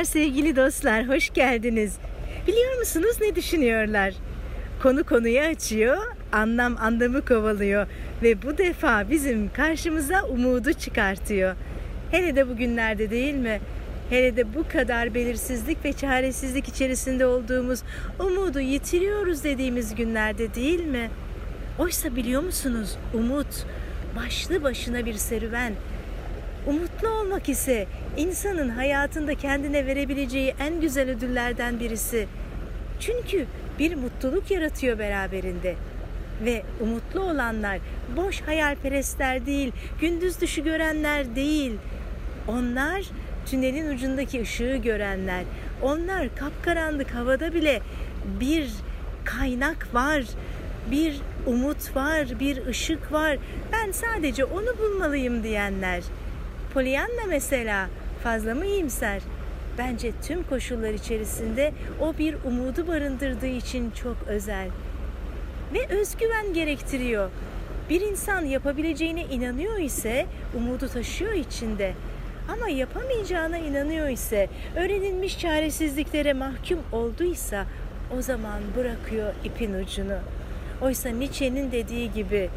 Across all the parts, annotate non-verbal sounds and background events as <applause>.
Merhabalar sevgili dostlar, hoş geldiniz. Biliyor musunuz ne düşünüyorlar? Konu konuyu açıyor, anlam anlamı kovalıyor ve bu defa bizim karşımıza umudu çıkartıyor. Hele de bugünlerde değil mi? Hele de bu kadar belirsizlik ve çaresizlik içerisinde olduğumuz, umudu yitiriyoruz dediğimiz günlerde değil mi? Oysa biliyor musunuz? Umut başlı başına bir serüven. Umutlu olmak ise insanın hayatında kendine verebileceği en güzel ödüllerden birisi. Çünkü bir mutluluk yaratıyor beraberinde. Ve umutlu olanlar boş hayalperestler değil, gündüz düşü görenler değil. Onlar tünelin ucundaki ışığı görenler. Onlar kapkaranlık havada bile bir kaynak var, bir umut var, bir ışık var. Ben sadece onu bulmalıyım diyenler. Pollyanna mesela fazla mı iyimser? Bence tüm koşullar içerisinde o bir umudu barındırdığı için çok özel. Ve özgüven gerektiriyor. Bir insan yapabileceğine inanıyor ise umudu taşıyor içinde. Ama yapamayacağına inanıyor ise, öğrenilmiş çaresizliklere mahkum olduysa o zaman bırakıyor ipin ucunu. Oysa Nietzsche'nin dediği gibi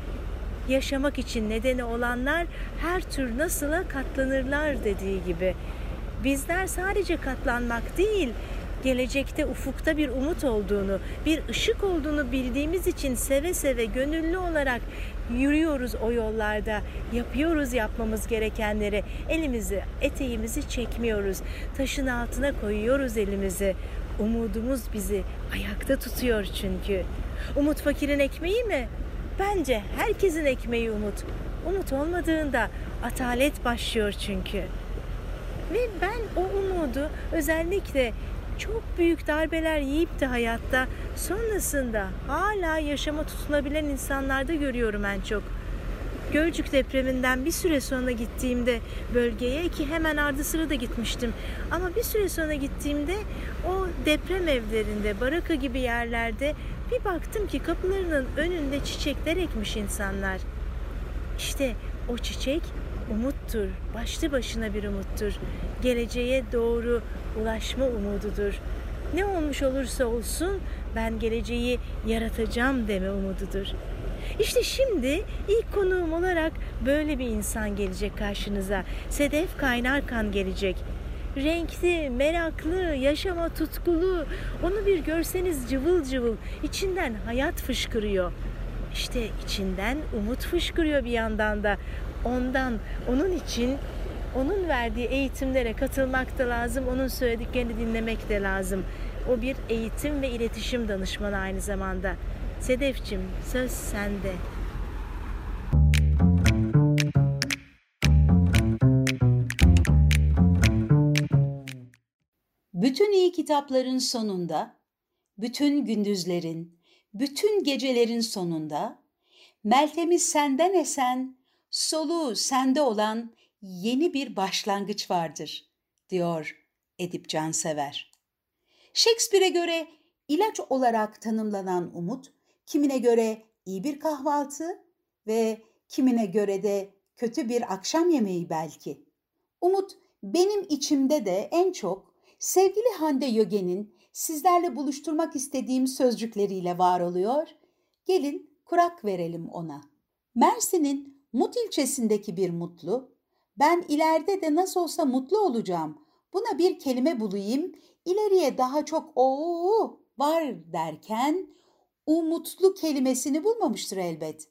yaşamak için nedeni olanlar her tür nasıla katlanırlar dediği gibi. Bizler sadece katlanmak değil, gelecekte ufukta bir umut olduğunu, bir ışık olduğunu bildiğimiz için seve seve gönüllü olarak yürüyoruz o yollarda. Yapıyoruz yapmamız gerekenleri. Elimizi, eteğimizi çekmiyoruz. Taşın altına koyuyoruz elimizi. Umudumuz bizi ayakta tutuyor çünkü. Umut fakirin ekmeği mi? Bence herkesin ekmeği umut. Umut olmadığında atalet başlıyor çünkü. Ve ben o umudu özellikle çok büyük darbeler yiyip de hayatta sonrasında hala yaşama tutunabilen insanlarda görüyorum en çok. Gölcük depreminden bir süre sonra gittiğimde bölgeye ki hemen ardı sıra da gitmiştim. Ama bir süre sonra gittiğimde o deprem evlerinde, baraka gibi yerlerde bir baktım ki kapılarının önünde çiçekler ekmiş insanlar. İşte o çiçek umuttur. Başlı başına bir umuttur. Geleceğe doğru ulaşma umududur. Ne olmuş olursa olsun ben geleceği yaratacağım deme umududur. İşte şimdi ilk konuğum olarak böyle bir insan gelecek karşınıza. Sedef Kaynarkan gelecek. Renkli, meraklı, yaşama tutkulu. Onu bir görseniz cıvıl cıvıl, içinden hayat fışkırıyor. İşte içinden umut fışkırıyor bir yandan da. Ondan, onun için onun verdiği eğitimlere katılmak da lazım, onun söylediklerini dinlemek de lazım. O bir eğitim ve iletişim danışmanı aynı zamanda. Sedefçim söz sende. Bütün iyi kitapların sonunda, bütün gündüzlerin, bütün gecelerin sonunda, Meltem'i senden esen, soluğu sende olan yeni bir başlangıç vardır, diyor Edip Cansever. Shakespeare'e göre ilaç olarak tanımlanan umut, kimine göre iyi bir kahvaltı ve kimine göre de kötü bir akşam yemeği belki. Umut benim içimde de en çok sevgili Hande Yögen'in sizlerle buluşturmak istediğim sözcükleriyle var oluyor. Gelin kurak verelim ona. Mersin'in Mut ilçesindeki bir mutlu, ben ileride de nasıl olsa mutlu olacağım, buna bir kelime bulayım, ileriye daha çok o var derken umutlu kelimesini bulmamıştır elbet.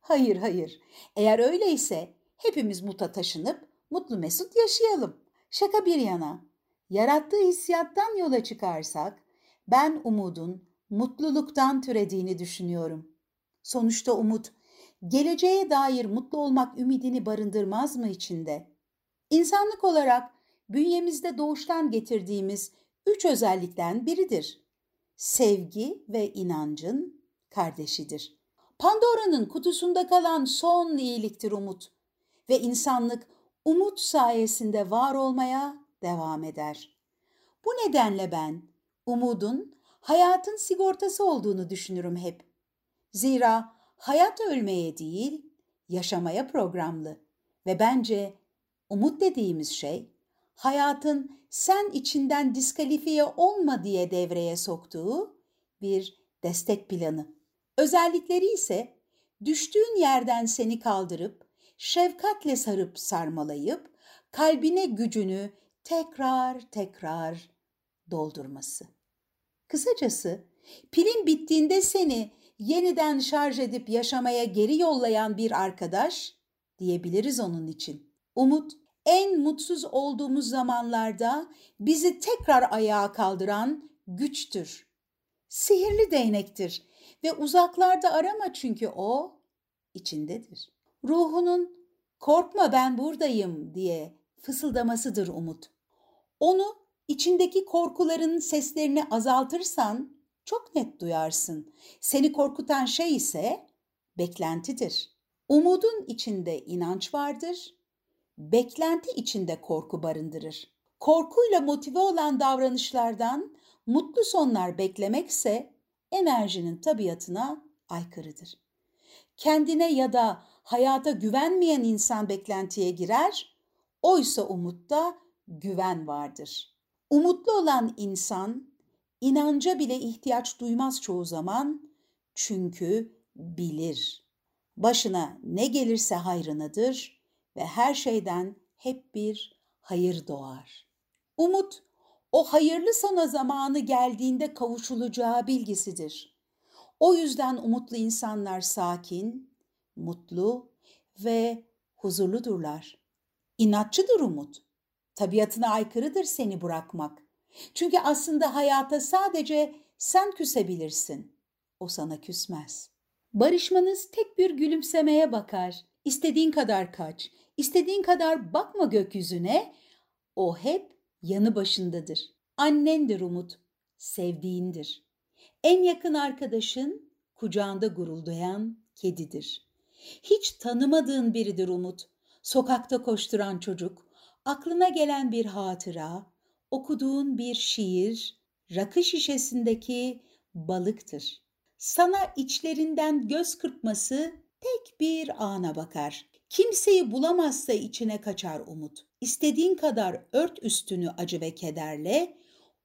Hayır hayır, eğer öyleyse hepimiz muta taşınıp mutlu mesut yaşayalım. Şaka bir yana, yarattığı hissiyattan yola çıkarsak, ben umudun mutluluktan türediğini düşünüyorum. Sonuçta umut, geleceğe dair mutlu olmak ümidini barındırmaz mı içinde? İnsanlık olarak bünyemizde doğuştan getirdiğimiz üç özellikten biridir. Sevgi ve inancın kardeşidir. Pandora'nın kutusunda kalan son iyiliktir umut ve insanlık umut sayesinde var olmaya devam eder. Bu nedenle ben umudun hayatın sigortası olduğunu düşünürüm hep. Zira hayat ölmeye değil, yaşamaya programlı ve bence umut dediğimiz şey hayatın sen içinden diskalifiye olma diye devreye soktuğu bir destek planı. Özellikleri ise düştüğün yerden seni kaldırıp, şefkatle sarıp sarmalayıp, kalbine gücünü tekrar tekrar doldurması. Kısacası pilin bittiğinde seni yeniden şarj edip yaşamaya geri yollayan bir arkadaş diyebiliriz onun için. Umut en mutsuz olduğumuz zamanlarda bizi tekrar ayağa kaldıran güçtür. Sihirli değnektir ve uzaklarda arama çünkü o içindedir. Ruhunun korkma ben buradayım diye fısıldamasıdır umut. Onu içindeki korkuların seslerini azaltırsan çok net duyarsın. Seni korkutan şey ise beklentidir. Umudun içinde inanç vardır, beklenti içinde korku barındırır. Korkuyla motive olan davranışlardan mutlu sonlar beklemekse enerjinin tabiatına aykırıdır. Kendine ya da hayata güvenmeyen insan beklentiye girer, oysa umutta güven vardır. Umutlu olan insan inanca bile ihtiyaç duymaz çoğu zaman çünkü bilir. Başına ne gelirse hayrınadır ve her şeyden hep bir hayır doğar. Umut o hayırlı sana zamanı geldiğinde kavuşulacağı bilgisidir. O yüzden umutlu insanlar sakin, mutlu ve huzurludurlar. İnatçıdır umut. Tabiatına aykırıdır seni bırakmak. Çünkü aslında hayata sadece sen küsebilirsin. O sana küsmez. Barışmanız tek bir gülümsemeye bakar. İstediğin kadar kaç, istediğin kadar bakma gökyüzüne. O hep yanı başındadır. Annendir umut, sevdiğindir. En yakın arkadaşın kucağında guruldayan kedidir. Hiç tanımadığın biridir umut. Sokakta koşturan çocuk, aklına gelen bir hatıra, okuduğun bir şiir, rakı şişesindeki balıktır. Sana içlerinden göz kırpması tek bir ana bakar. Kimseyi bulamazsa içine kaçar umut. İstediğin kadar ört üstünü acı ve kederle,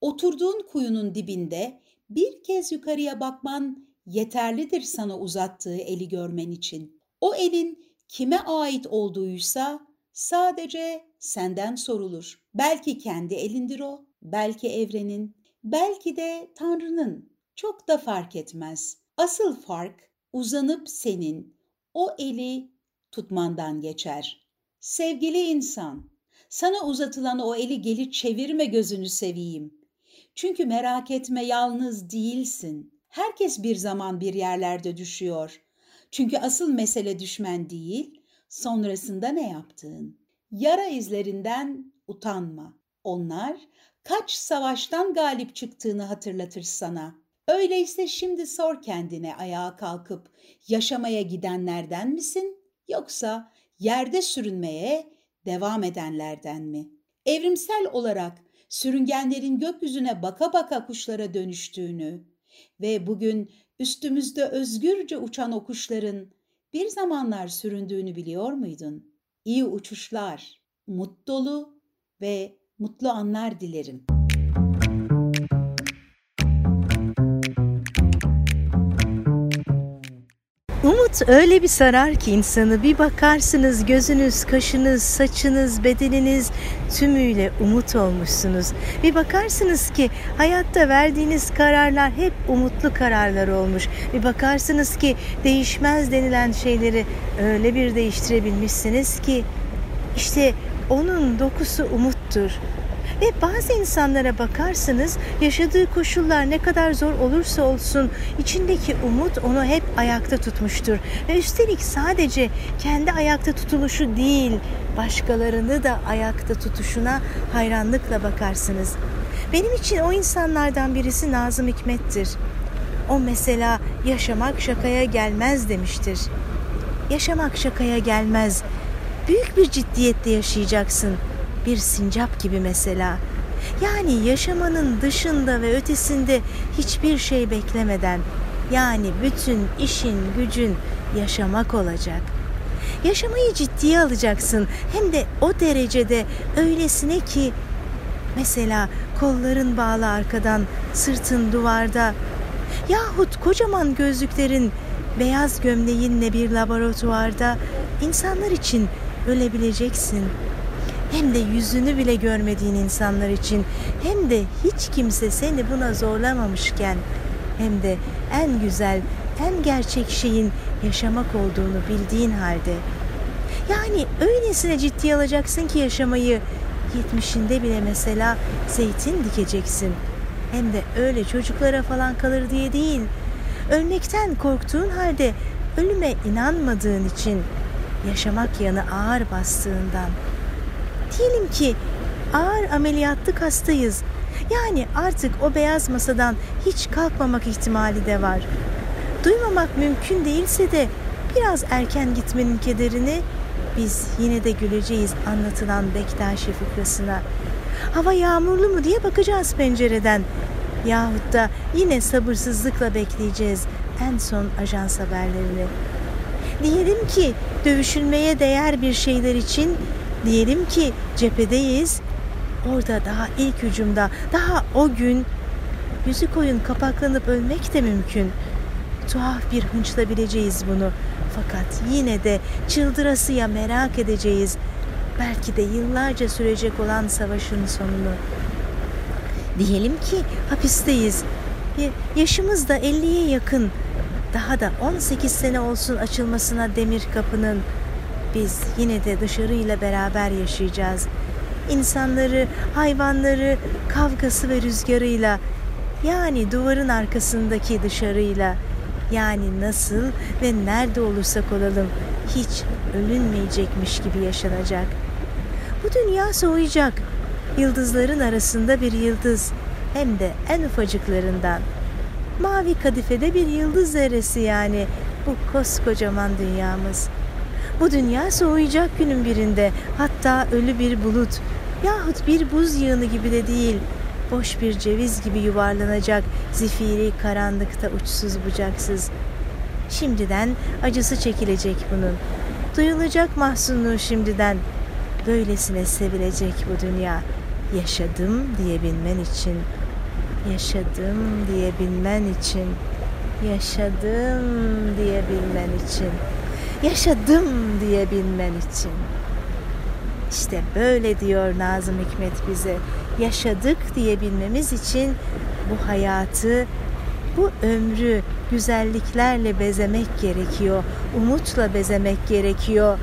oturduğun kuyunun dibinde bir kez yukarıya bakman yeterlidir sana uzattığı eli görmen için. O elin kime ait olduğuysa sadece senden sorulur. Belki kendi elindir o, belki evrenin, belki de Tanrı'nın. Çok da fark etmez. Asıl fark uzanıp senin o eli tutmandan geçer. Sevgili insan, sana uzatılan o eli gelip çevirme gözünü seveyim. Çünkü merak etme yalnız değilsin. Herkes bir zaman bir yerlerde düşüyor. Çünkü asıl mesele düşmen değil, sonrasında ne yaptığın. Yara izlerinden utanma. Onlar kaç savaştan galip çıktığını hatırlatır sana. Öyleyse şimdi sor kendine ayağa kalkıp yaşamaya gidenlerden misin yoksa yerde sürünmeye devam edenlerden mi? Evrimsel olarak sürüngenlerin gökyüzüne baka baka kuşlara dönüştüğünü ve bugün üstümüzde özgürce uçan o kuşların bir zamanlar süründüğünü biliyor muydun? İyi uçuşlar, dolu ve mutlu anlar dilerim. Öyle bir sarar ki insanı bir bakarsınız gözünüz, kaşınız, saçınız, bedeniniz tümüyle umut olmuşsunuz. Bir bakarsınız ki hayatta verdiğiniz kararlar hep umutlu kararlar olmuş. Bir bakarsınız ki değişmez denilen şeyleri öyle bir değiştirebilmişsiniz ki işte onun dokusu umuttur. Ve bazı insanlara bakarsınız yaşadığı koşullar ne kadar zor olursa olsun içindeki umut onu hep ayakta tutmuştur. Ve üstelik sadece kendi ayakta tutuluşu değil başkalarını da ayakta tutuşuna hayranlıkla bakarsınız. Benim için o insanlardan birisi Nazım Hikmet'tir. O mesela yaşamak şakaya gelmez demiştir. Yaşamak şakaya gelmez. Büyük bir ciddiyetle yaşayacaksın bir sincap gibi mesela. Yani yaşamanın dışında ve ötesinde hiçbir şey beklemeden yani bütün işin gücün yaşamak olacak. Yaşamayı ciddiye alacaksın hem de o derecede öylesine ki Mesela kolların bağlı arkadan, sırtın duvarda. Yahut kocaman gözlüklerin, beyaz gömleğinle bir laboratuvarda insanlar için ölebileceksin. Hem de yüzünü bile görmediğin insanlar için hem de hiç kimse seni buna zorlamamışken hem de en güzel, en gerçek şeyin yaşamak olduğunu bildiğin halde. Yani öylesine ciddiye alacaksın ki yaşamayı yetmişinde bile mesela zeytin dikeceksin. Hem de öyle çocuklara falan kalır diye değil. Ölmekten korktuğun halde ölüme inanmadığın için yaşamak yanı ağır bastığından. Diyelim ki ağır ameliyatlık hastayız. Yani artık o beyaz masadan hiç kalkmamak ihtimali de var. Duymamak mümkün değilse de biraz erken gitmenin kederini biz yine de güleceğiz anlatılan Bektaşi fıkrasına. Hava yağmurlu mu diye bakacağız pencereden. Yahut da yine sabırsızlıkla bekleyeceğiz en son ajans haberlerini. Diyelim ki dövüşülmeye değer bir şeyler için diyelim ki cephedeyiz. Orada daha ilk hücumda, daha o gün yüzü koyun kapaklanıp ölmek de mümkün. Tuhaf bir hınçla bileceğiz bunu. Fakat yine de çıldırasıya merak edeceğiz. Belki de yıllarca sürecek olan savaşın sonunu. Diyelim ki hapisteyiz. Yaşımız da 50'ye yakın. Daha da 18 sene olsun açılmasına demir kapının. Biz yine de dışarıyla beraber yaşayacağız. İnsanları, hayvanları, kavgası ve rüzgarıyla yani duvarın arkasındaki dışarıyla yani nasıl ve nerede olursak olalım hiç ölünmeyecekmiş gibi yaşanacak. Bu dünya soğuyacak. Yıldızların arasında bir yıldız hem de en ufacıklarından. Mavi kadifede bir yıldız zerresi yani bu koskocaman dünyamız. Bu dünya soğuyacak günün birinde hatta ölü bir bulut yahut bir buz yığını gibi de değil boş bir ceviz gibi yuvarlanacak zifiri karanlıkta uçsuz bucaksız. Şimdiden acısı çekilecek bunun. Duyulacak mahzunluğu şimdiden. Böylesine sevilecek bu dünya. Yaşadım diyebilmen için. Yaşadım diyebilmen için. Yaşadım diyebilmen için. Yaşadım diyebilmen için. İşte böyle diyor Nazım Hikmet bize. Yaşadık diyebilmemiz için bu hayatı, bu ömrü güzelliklerle bezemek gerekiyor. Umutla bezemek gerekiyor.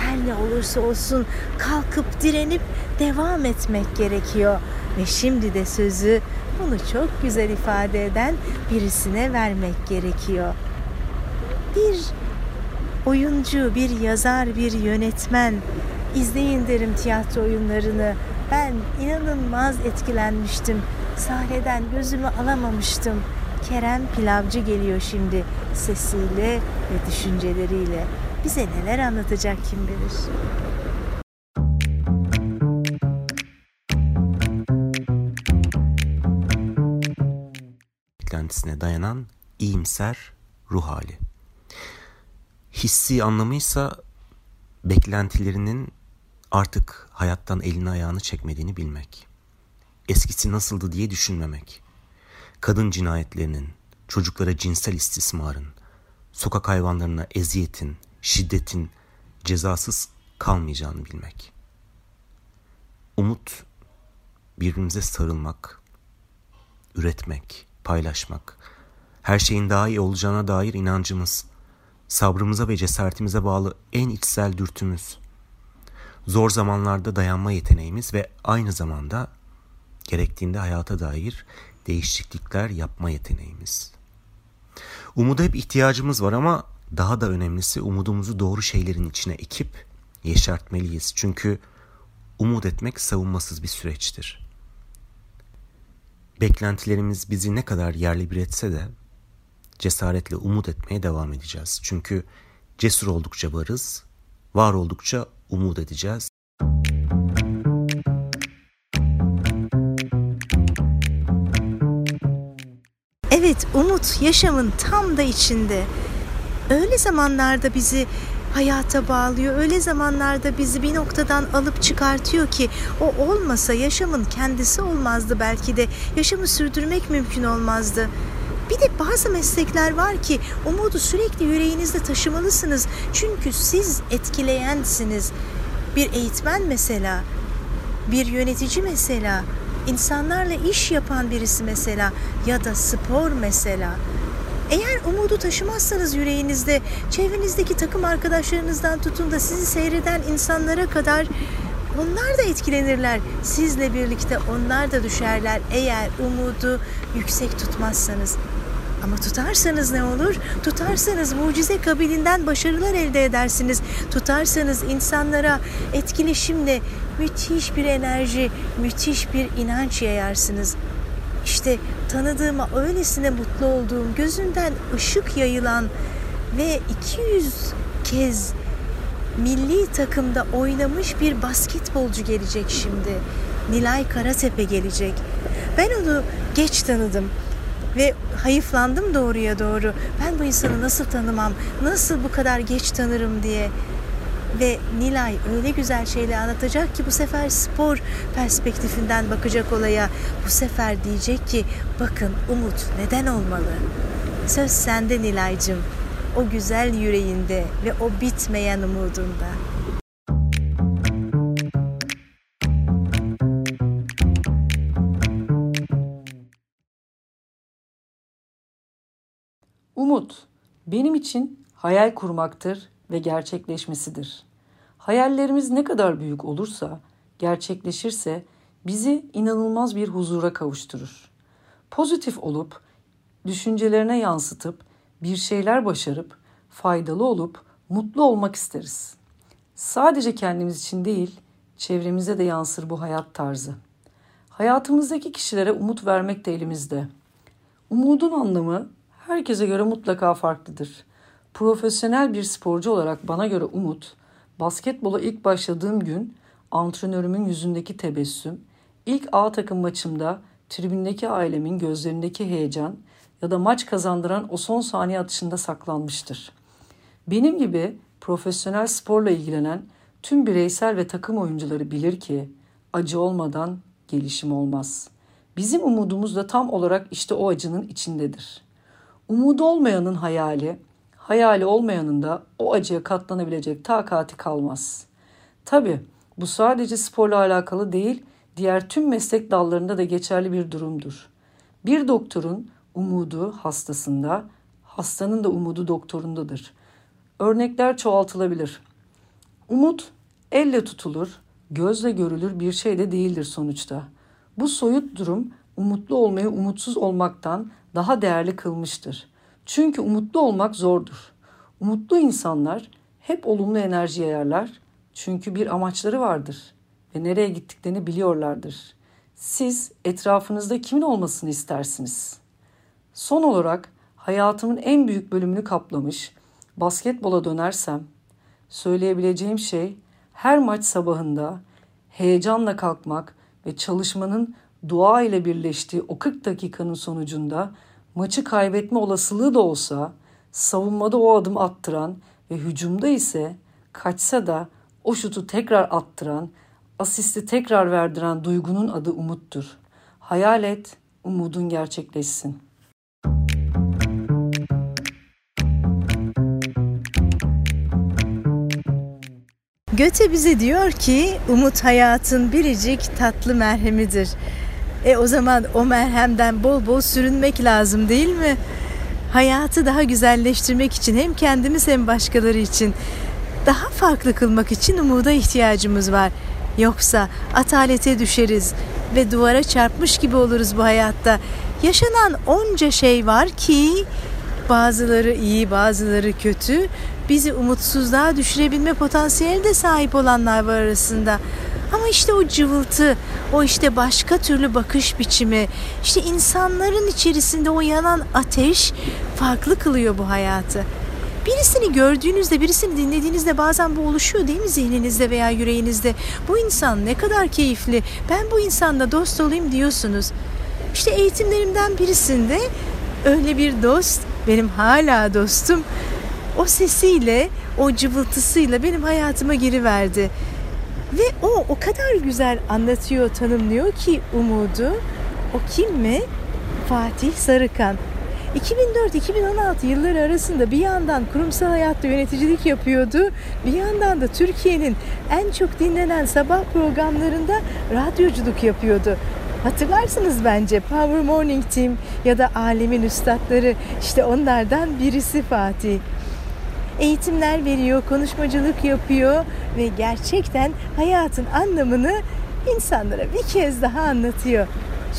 Her ne olursa olsun kalkıp direnip devam etmek gerekiyor. Ve şimdi de sözü bunu çok güzel ifade eden birisine vermek gerekiyor. Bir oyuncu, bir yazar, bir yönetmen izleyin derim tiyatro oyunlarını. Ben inanılmaz etkilenmiştim. Sahneden gözümü alamamıştım. Kerem Pilavcı geliyor şimdi sesiyle ve düşünceleriyle. Bize neler anlatacak kim bilir. Beklentisine dayanan iyimser ruh hali. Hissi anlamıysa beklentilerinin artık hayattan elini ayağını çekmediğini bilmek. Eskisi nasıldı diye düşünmemek. Kadın cinayetlerinin, çocuklara cinsel istismarın, sokak hayvanlarına eziyetin, şiddetin cezasız kalmayacağını bilmek. Umut birbirimize sarılmak, üretmek, paylaşmak, her şeyin daha iyi olacağına dair inancımız, sabrımıza ve cesaretimize bağlı en içsel dürtümüz, zor zamanlarda dayanma yeteneğimiz ve aynı zamanda gerektiğinde hayata dair değişiklikler yapma yeteneğimiz. Umuda hep ihtiyacımız var ama daha da önemlisi umudumuzu doğru şeylerin içine ekip yeşertmeliyiz. Çünkü umut etmek savunmasız bir süreçtir. Beklentilerimiz bizi ne kadar yerli bir etse de cesaretle umut etmeye devam edeceğiz. Çünkü cesur oldukça varız, var oldukça umut edeceğiz. Evet, umut yaşamın tam da içinde. Öyle zamanlarda bizi hayata bağlıyor. Öyle zamanlarda bizi bir noktadan alıp çıkartıyor ki o olmasa yaşamın kendisi olmazdı belki de. Yaşamı sürdürmek mümkün olmazdı. Bir de bazı meslekler var ki umudu sürekli yüreğinizde taşımalısınız. Çünkü siz etkileyensiniz. Bir eğitmen mesela, bir yönetici mesela, insanlarla iş yapan birisi mesela ya da spor mesela. Eğer umudu taşımazsanız yüreğinizde, çevrenizdeki takım arkadaşlarınızdan tutun da sizi seyreden insanlara kadar onlar da etkilenirler. Sizle birlikte onlar da düşerler eğer umudu yüksek tutmazsanız. Ama tutarsanız ne olur? Tutarsanız mucize kabilinden başarılar elde edersiniz. Tutarsanız insanlara etkileşimle müthiş bir enerji, müthiş bir inanç yayarsınız. İşte tanıdığıma öylesine mutlu olduğum, gözünden ışık yayılan ve 200 kez milli takımda oynamış bir basketbolcu gelecek şimdi. Nilay Karatepe gelecek. Ben onu geç tanıdım ve hayıflandım doğruya doğru. Ben bu insanı nasıl tanımam, nasıl bu kadar geç tanırım diye. Ve Nilay öyle güzel şeyler anlatacak ki bu sefer spor perspektifinden bakacak olaya. Bu sefer diyecek ki bakın umut neden olmalı? Söz sende Nilay'cığım. O güzel yüreğinde ve o bitmeyen umudunda. Umut benim için hayal kurmaktır ve gerçekleşmesidir. Hayallerimiz ne kadar büyük olursa, gerçekleşirse bizi inanılmaz bir huzura kavuşturur. Pozitif olup, düşüncelerine yansıtıp, bir şeyler başarıp, faydalı olup, mutlu olmak isteriz. Sadece kendimiz için değil, çevremize de yansır bu hayat tarzı. Hayatımızdaki kişilere umut vermek de elimizde. Umudun anlamı herkese göre mutlaka farklıdır. Profesyonel bir sporcu olarak bana göre umut, basketbola ilk başladığım gün antrenörümün yüzündeki tebessüm, ilk A takım maçımda tribündeki ailemin gözlerindeki heyecan ya da maç kazandıran o son saniye atışında saklanmıştır. Benim gibi profesyonel sporla ilgilenen tüm bireysel ve takım oyuncuları bilir ki acı olmadan gelişim olmaz. Bizim umudumuz da tam olarak işte o acının içindedir. Umudu olmayanın hayali, hayali olmayanın da o acıya katlanabilecek takati kalmaz. Tabi bu sadece sporla alakalı değil, diğer tüm meslek dallarında da geçerli bir durumdur. Bir doktorun umudu hastasında, hastanın da umudu doktorundadır. Örnekler çoğaltılabilir. Umut elle tutulur, gözle görülür bir şey de değildir sonuçta. Bu soyut durum umutlu olmayı umutsuz olmaktan daha değerli kılmıştır. Çünkü umutlu olmak zordur. Umutlu insanlar hep olumlu enerji yayarlar. Çünkü bir amaçları vardır ve nereye gittiklerini biliyorlardır. Siz etrafınızda kimin olmasını istersiniz? Son olarak hayatımın en büyük bölümünü kaplamış basketbola dönersem söyleyebileceğim şey her maç sabahında heyecanla kalkmak ve çalışmanın dua ile birleştiği o 40 dakikanın sonucunda maçı kaybetme olasılığı da olsa savunmada o adım attıran ve hücumda ise kaçsa da o şutu tekrar attıran, asisti tekrar verdiren duygunun adı umuttur. Hayal et, umudun gerçekleşsin. Göte bize diyor ki umut hayatın biricik tatlı merhemidir. E o zaman o merhemden bol bol sürünmek lazım değil mi? Hayatı daha güzelleştirmek için hem kendimiz hem başkaları için daha farklı kılmak için umuda ihtiyacımız var. Yoksa atalete düşeriz ve duvara çarpmış gibi oluruz bu hayatta. Yaşanan onca şey var ki bazıları iyi bazıları kötü bizi umutsuzluğa düşürebilme potansiyeli de sahip olanlar var arasında. Ama işte o cıvıltı, o işte başka türlü bakış biçimi, işte insanların içerisinde o yanan ateş farklı kılıyor bu hayatı. Birisini gördüğünüzde, birisini dinlediğinizde bazen bu oluşuyor değil mi zihninizde veya yüreğinizde? Bu insan ne kadar keyifli, ben bu insanla dost olayım diyorsunuz. İşte eğitimlerimden birisinde öyle bir dost, benim hala dostum, o sesiyle, o cıvıltısıyla benim hayatıma giriverdi. Ve o o kadar güzel anlatıyor, tanımlıyor ki umudu. O kim mi? Fatih Sarıkan. 2004-2016 yılları arasında bir yandan kurumsal hayatta yöneticilik yapıyordu. Bir yandan da Türkiye'nin en çok dinlenen sabah programlarında radyoculuk yapıyordu. Hatırlarsınız bence Power Morning Team ya da Alemin Üstadları işte onlardan birisi Fatih. Eğitimler veriyor, konuşmacılık yapıyor ve gerçekten hayatın anlamını insanlara bir kez daha anlatıyor.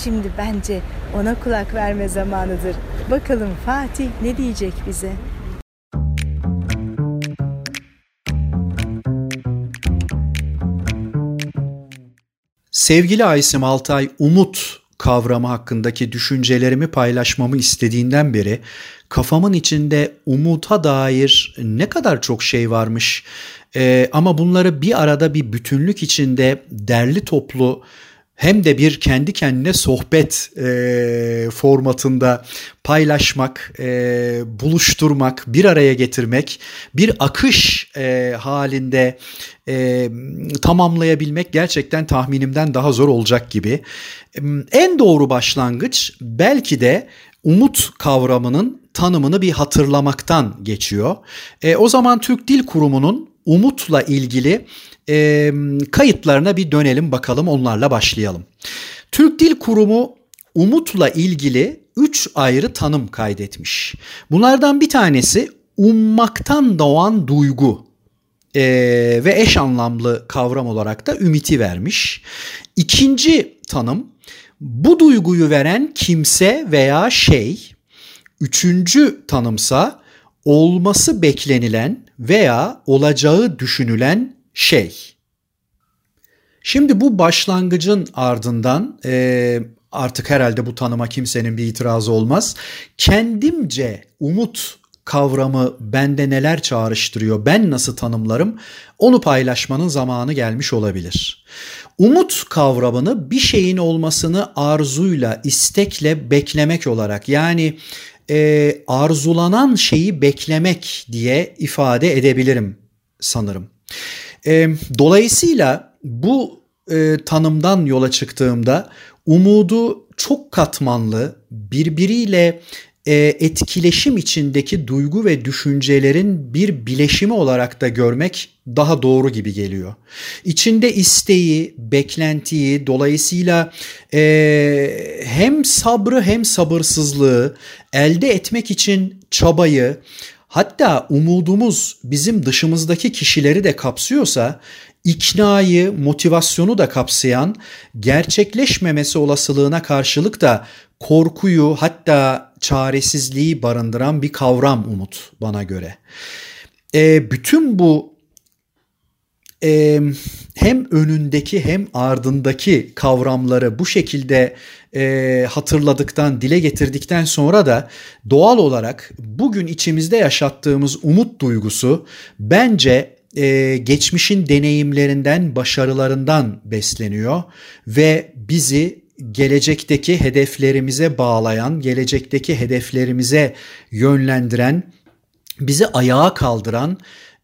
Şimdi bence ona kulak verme zamanıdır. Bakalım Fatih ne diyecek bize? Sevgili Aysim Altay, umut kavramı hakkındaki düşüncelerimi paylaşmamı istediğinden beri kafamın içinde umuta dair ne kadar çok şey varmış. Ee, ama bunları bir arada bir bütünlük içinde derli toplu hem de bir kendi kendine sohbet e, formatında paylaşmak, e, buluşturmak, bir araya getirmek, bir akış e, halinde e, tamamlayabilmek gerçekten tahminimden daha zor olacak gibi. En doğru başlangıç belki de umut kavramının tanımını bir hatırlamaktan geçiyor. E, o zaman Türk Dil Kurumu'nun umutla ilgili e, kayıtlarına bir dönelim bakalım onlarla başlayalım. Türk Dil Kurumu umutla ilgili 3 ayrı tanım kaydetmiş. Bunlardan bir tanesi ummaktan doğan duygu e, ve eş anlamlı kavram olarak da ümiti vermiş. İkinci tanım bu duyguyu veren kimse veya şey. Üçüncü tanımsa olması beklenilen veya olacağı düşünülen şey. Şimdi bu başlangıcın ardından e, artık herhalde bu tanıma kimsenin bir itirazı olmaz. Kendimce umut kavramı bende neler çağrıştırıyor, ben nasıl tanımlarım onu paylaşmanın zamanı gelmiş olabilir. Umut kavramını bir şeyin olmasını arzuyla, istekle beklemek olarak yani e, arzulanan şeyi beklemek diye ifade edebilirim sanırım. E, dolayısıyla bu e, tanımdan yola çıktığımda umudu çok katmanlı, birbiriyle e, etkileşim içindeki duygu ve düşüncelerin bir bileşimi olarak da görmek daha doğru gibi geliyor. İçinde isteği, beklentiyi, dolayısıyla e, hem sabrı hem sabırsızlığı elde etmek için çabayı, hatta umudumuz bizim dışımızdaki kişileri de kapsıyorsa iknayı, motivasyonu da kapsayan, gerçekleşmemesi olasılığına karşılık da korkuyu hatta çaresizliği barındıran bir kavram umut bana göre. E, bütün bu e, hem önündeki hem ardındaki kavramları bu şekilde e, hatırladıktan, dile getirdikten sonra da doğal olarak bugün içimizde yaşattığımız umut duygusu bence e, geçmişin deneyimlerinden, başarılarından besleniyor ve bizi gelecekteki hedeflerimize bağlayan, gelecekteki hedeflerimize yönlendiren, bizi ayağa kaldıran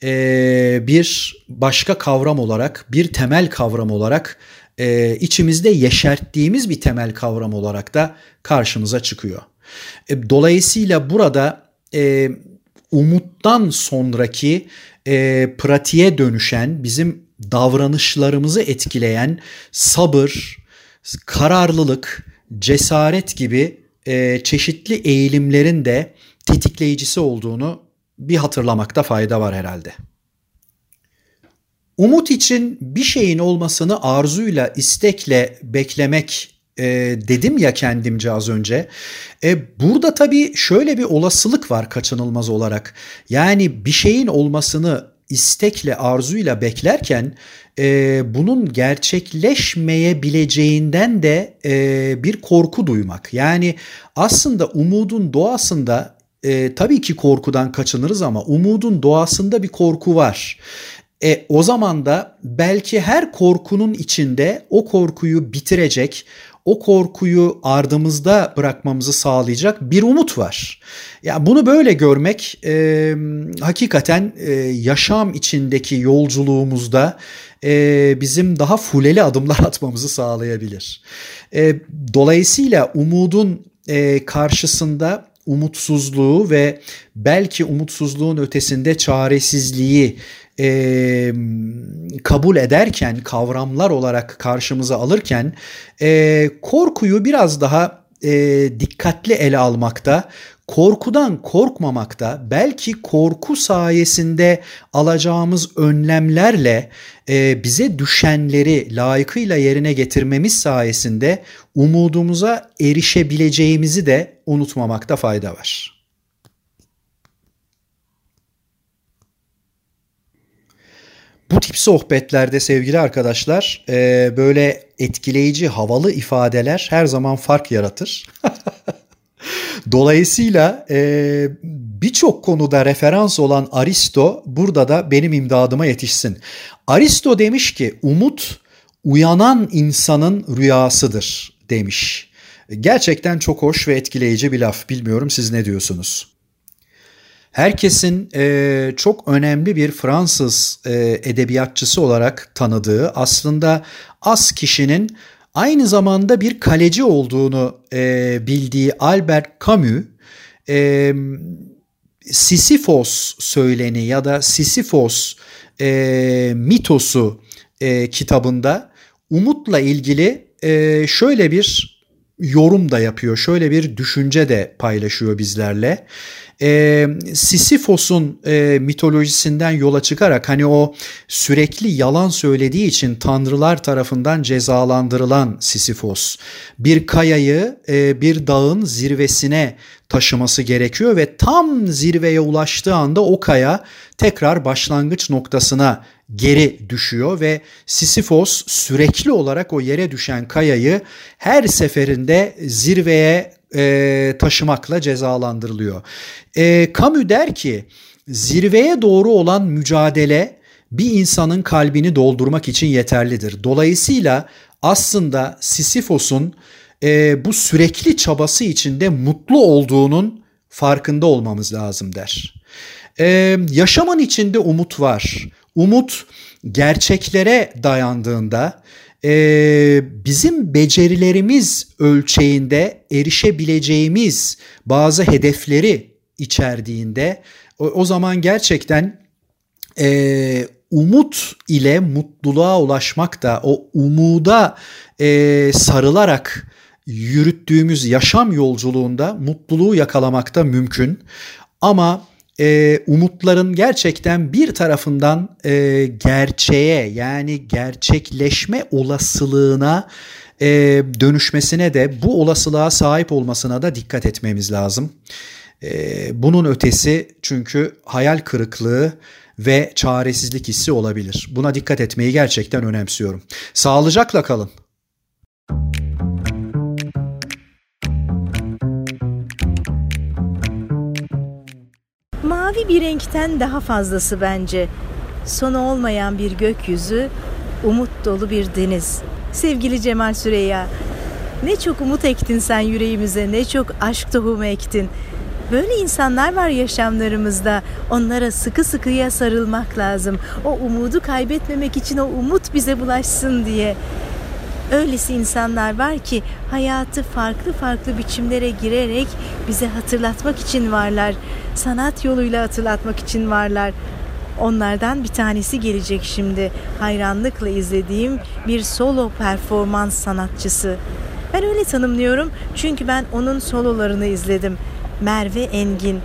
e, bir başka kavram olarak, bir temel kavram olarak e, içimizde yeşerttiğimiz bir temel kavram olarak da karşımıza çıkıyor. E, dolayısıyla burada e, umuttan sonraki e, pratiğe dönüşen, bizim davranışlarımızı etkileyen sabır, kararlılık, cesaret gibi e, çeşitli eğilimlerin de tetikleyicisi olduğunu bir hatırlamakta fayda var herhalde. Umut için bir şeyin olmasını arzuyla, istekle beklemek e, dedim ya kendimce az önce. E, burada tabii şöyle bir olasılık var kaçınılmaz olarak. Yani bir şeyin olmasını istekle, arzuyla beklerken e, bunun gerçekleşmeyebileceğinden de e, bir korku duymak. Yani aslında umudun doğasında e, tabii ki korkudan kaçınırız ama umudun doğasında bir korku var. E, o zaman da belki her korkunun içinde o korkuyu bitirecek, o korkuyu ardımızda bırakmamızı sağlayacak bir umut var. Ya yani bunu böyle görmek e, hakikaten e, yaşam içindeki yolculuğumuzda e, bizim daha fuleli adımlar <laughs> atmamızı sağlayabilir. E, dolayısıyla umudun e, karşısında umutsuzluğu ve belki umutsuzluğun ötesinde çaresizliği e, kabul ederken kavramlar olarak karşımıza alırken e, korkuyu biraz daha e, dikkatli ele almakta korkudan korkmamakta belki korku sayesinde alacağımız önlemlerle e, bize düşenleri layıkıyla yerine getirmemiz sayesinde umudumuza erişebileceğimizi de unutmamakta fayda var. Bu tip sohbetlerde sevgili arkadaşlar e, böyle etkileyici havalı ifadeler her zaman fark yaratır. <laughs> Dolayısıyla e, birçok konuda referans olan Aristo burada da benim imdadıma yetişsin. Aristo demiş ki umut uyanan insanın rüyasıdır demiş. Gerçekten çok hoş ve etkileyici bir laf. Bilmiyorum siz ne diyorsunuz? Herkesin e, çok önemli bir Fransız e, edebiyatçısı olarak tanıdığı aslında az kişinin aynı zamanda bir kaleci olduğunu e, bildiği Albert Camus e, Sisyphos söyleni ya da Sisyphos e, mitosu e, kitabında umutla ilgili e, şöyle bir yorum da yapıyor. Şöyle bir düşünce de paylaşıyor bizlerle e, Sisyphos'un e, mitolojisinden yola çıkarak hani o sürekli yalan söylediği için tanrılar tarafından cezalandırılan Sisyphos bir kayayı e, bir dağın zirvesine taşıması gerekiyor ve tam zirveye ulaştığı anda o kaya tekrar başlangıç noktasına geri düşüyor ve Sisyphos sürekli olarak o yere düşen kayayı her seferinde zirveye e, taşımakla cezalandırılıyor. E, Camus der ki zirveye doğru olan mücadele bir insanın kalbini doldurmak için yeterlidir. Dolayısıyla aslında Sisyphos'un e, bu sürekli çabası içinde mutlu olduğunun farkında olmamız lazım der. E, yaşamın içinde umut var. Umut gerçeklere dayandığında e, bizim becerilerimiz ölçeğinde erişebileceğimiz bazı hedefleri içerdiğinde o, o zaman gerçekten e, umut ile mutluluğa ulaşmak da o umuda e, sarılarak yürüttüğümüz yaşam yolculuğunda mutluluğu yakalamak da mümkün. Ama e, umutların gerçekten bir tarafından e, gerçeğe yani gerçekleşme olasılığına e, dönüşmesine de bu olasılığa sahip olmasına da dikkat etmemiz lazım. E, bunun ötesi çünkü hayal kırıklığı ve çaresizlik hissi olabilir. Buna dikkat etmeyi gerçekten önemsiyorum. Sağlıcakla kalın. Mavi bir renkten daha fazlası bence. Sonu olmayan bir gökyüzü, umut dolu bir deniz. Sevgili Cemal Süreyya, ne çok umut ektin sen yüreğimize, ne çok aşk tohumu ektin. Böyle insanlar var yaşamlarımızda. Onlara sıkı sıkıya sarılmak lazım. O umudu kaybetmemek için o umut bize bulaşsın diye. Öylesi insanlar var ki hayatı farklı farklı biçimlere girerek bize hatırlatmak için varlar. Sanat yoluyla hatırlatmak için varlar. Onlardan bir tanesi gelecek şimdi. Hayranlıkla izlediğim bir solo performans sanatçısı. Ben öyle tanımlıyorum çünkü ben onun sololarını izledim. Merve Engin.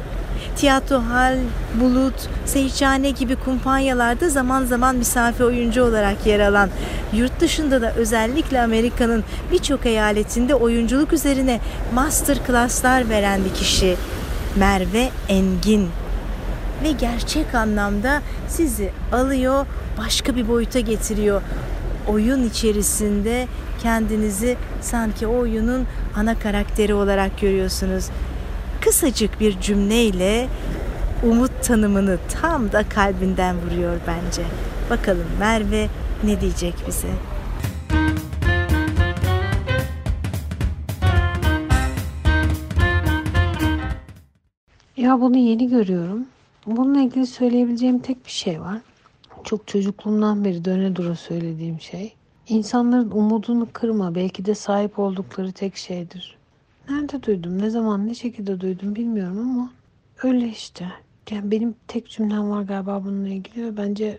Tiyatro Hal, Bulut, Seyçhane gibi kumpanyalarda zaman zaman misafir oyuncu olarak yer alan, yurt dışında da özellikle Amerika'nın birçok eyaletinde oyunculuk üzerine master class'lar veren bir kişi. Merve Engin ve gerçek anlamda sizi alıyor, başka bir boyuta getiriyor. Oyun içerisinde kendinizi sanki o oyunun ana karakteri olarak görüyorsunuz kısacık bir cümleyle umut tanımını tam da kalbinden vuruyor bence. Bakalım Merve ne diyecek bize? Ya bunu yeni görüyorum. Bununla ilgili söyleyebileceğim tek bir şey var. Çok çocukluğumdan beri döne dura söylediğim şey. İnsanların umudunu kırma belki de sahip oldukları tek şeydir. Nerede duydum, ne zaman, ne şekilde duydum bilmiyorum ama öyle işte. Yani benim tek cümlem var galiba bununla ilgili ve bence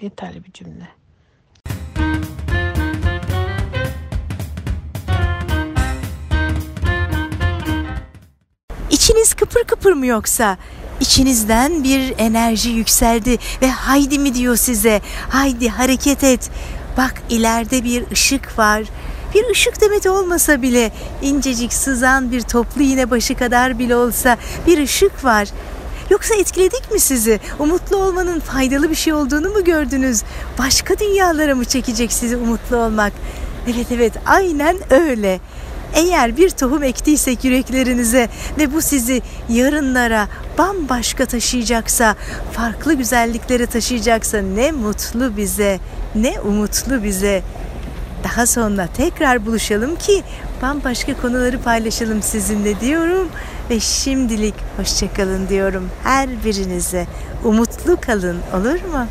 yeterli bir cümle. İçiniz kıpır kıpır mı yoksa? İçinizden bir enerji yükseldi ve haydi mi diyor size. Haydi hareket et. Bak ileride bir ışık var. Bir ışık demet olmasa bile incecik sızan bir toplu iğne başı kadar bile olsa bir ışık var. Yoksa etkiledik mi sizi? Umutlu olmanın faydalı bir şey olduğunu mu gördünüz? Başka dünyalara mı çekecek sizi umutlu olmak? Evet evet aynen öyle. Eğer bir tohum ektiysek yüreklerinize ve bu sizi yarınlara bambaşka taşıyacaksa, farklı güzelliklere taşıyacaksa ne mutlu bize, ne umutlu bize. Daha sonra tekrar buluşalım ki bambaşka konuları paylaşalım sizinle diyorum ve şimdilik hoşçakalın diyorum her birinize. Umutlu kalın olur mu?